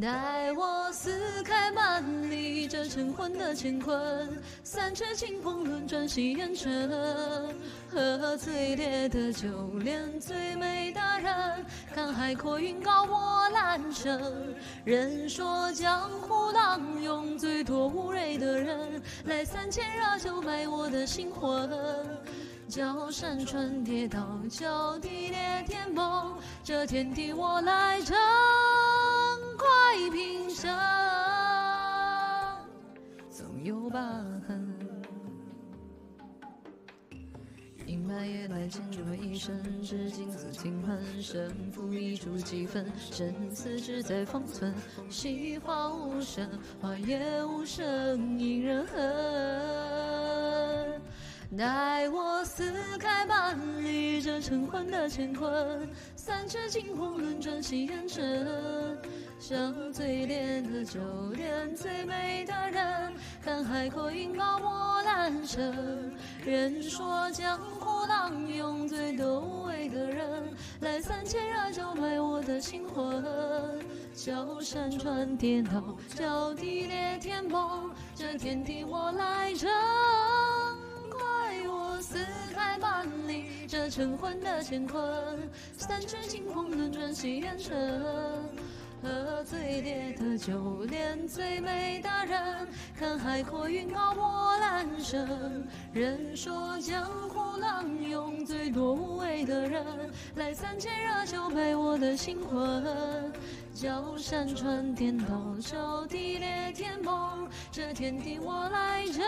待我撕开万里这晨昏的乾坤，三尺金风轮转洗烟尘，喝最烈的酒，恋最美的人，看海阔云高我阑珊。人说江湖浪涌最多无畏的人，来三千热酒买我的心魂。叫山川跌倒，叫地裂天崩，这天地我来争。总有疤痕。阴霾也来牵着一生，至今自尽满胜，负一注几分，生死只在方寸。细花无声，花也无声，引人恨。待我撕开半里这成魂的乾坤，三尺金风轮转洗烟尘。像最烈的酒，恋最美的海阔云高我阑珊。人说江湖浪涌最多无畏的人，来三千热酒买我的心魂。叫山川颠倒，叫地裂天崩，这天地我来争。怪我撕开万里这成魂的乾坤，三尺金风轮转洗烟尘。喝最烈的酒，恋最美的人，看海阔云高波澜生。人说江湖浪涌最多无畏的人，来三千热酒陪我的心魂。叫山川颠倒，叫地裂天崩，这天地我来争，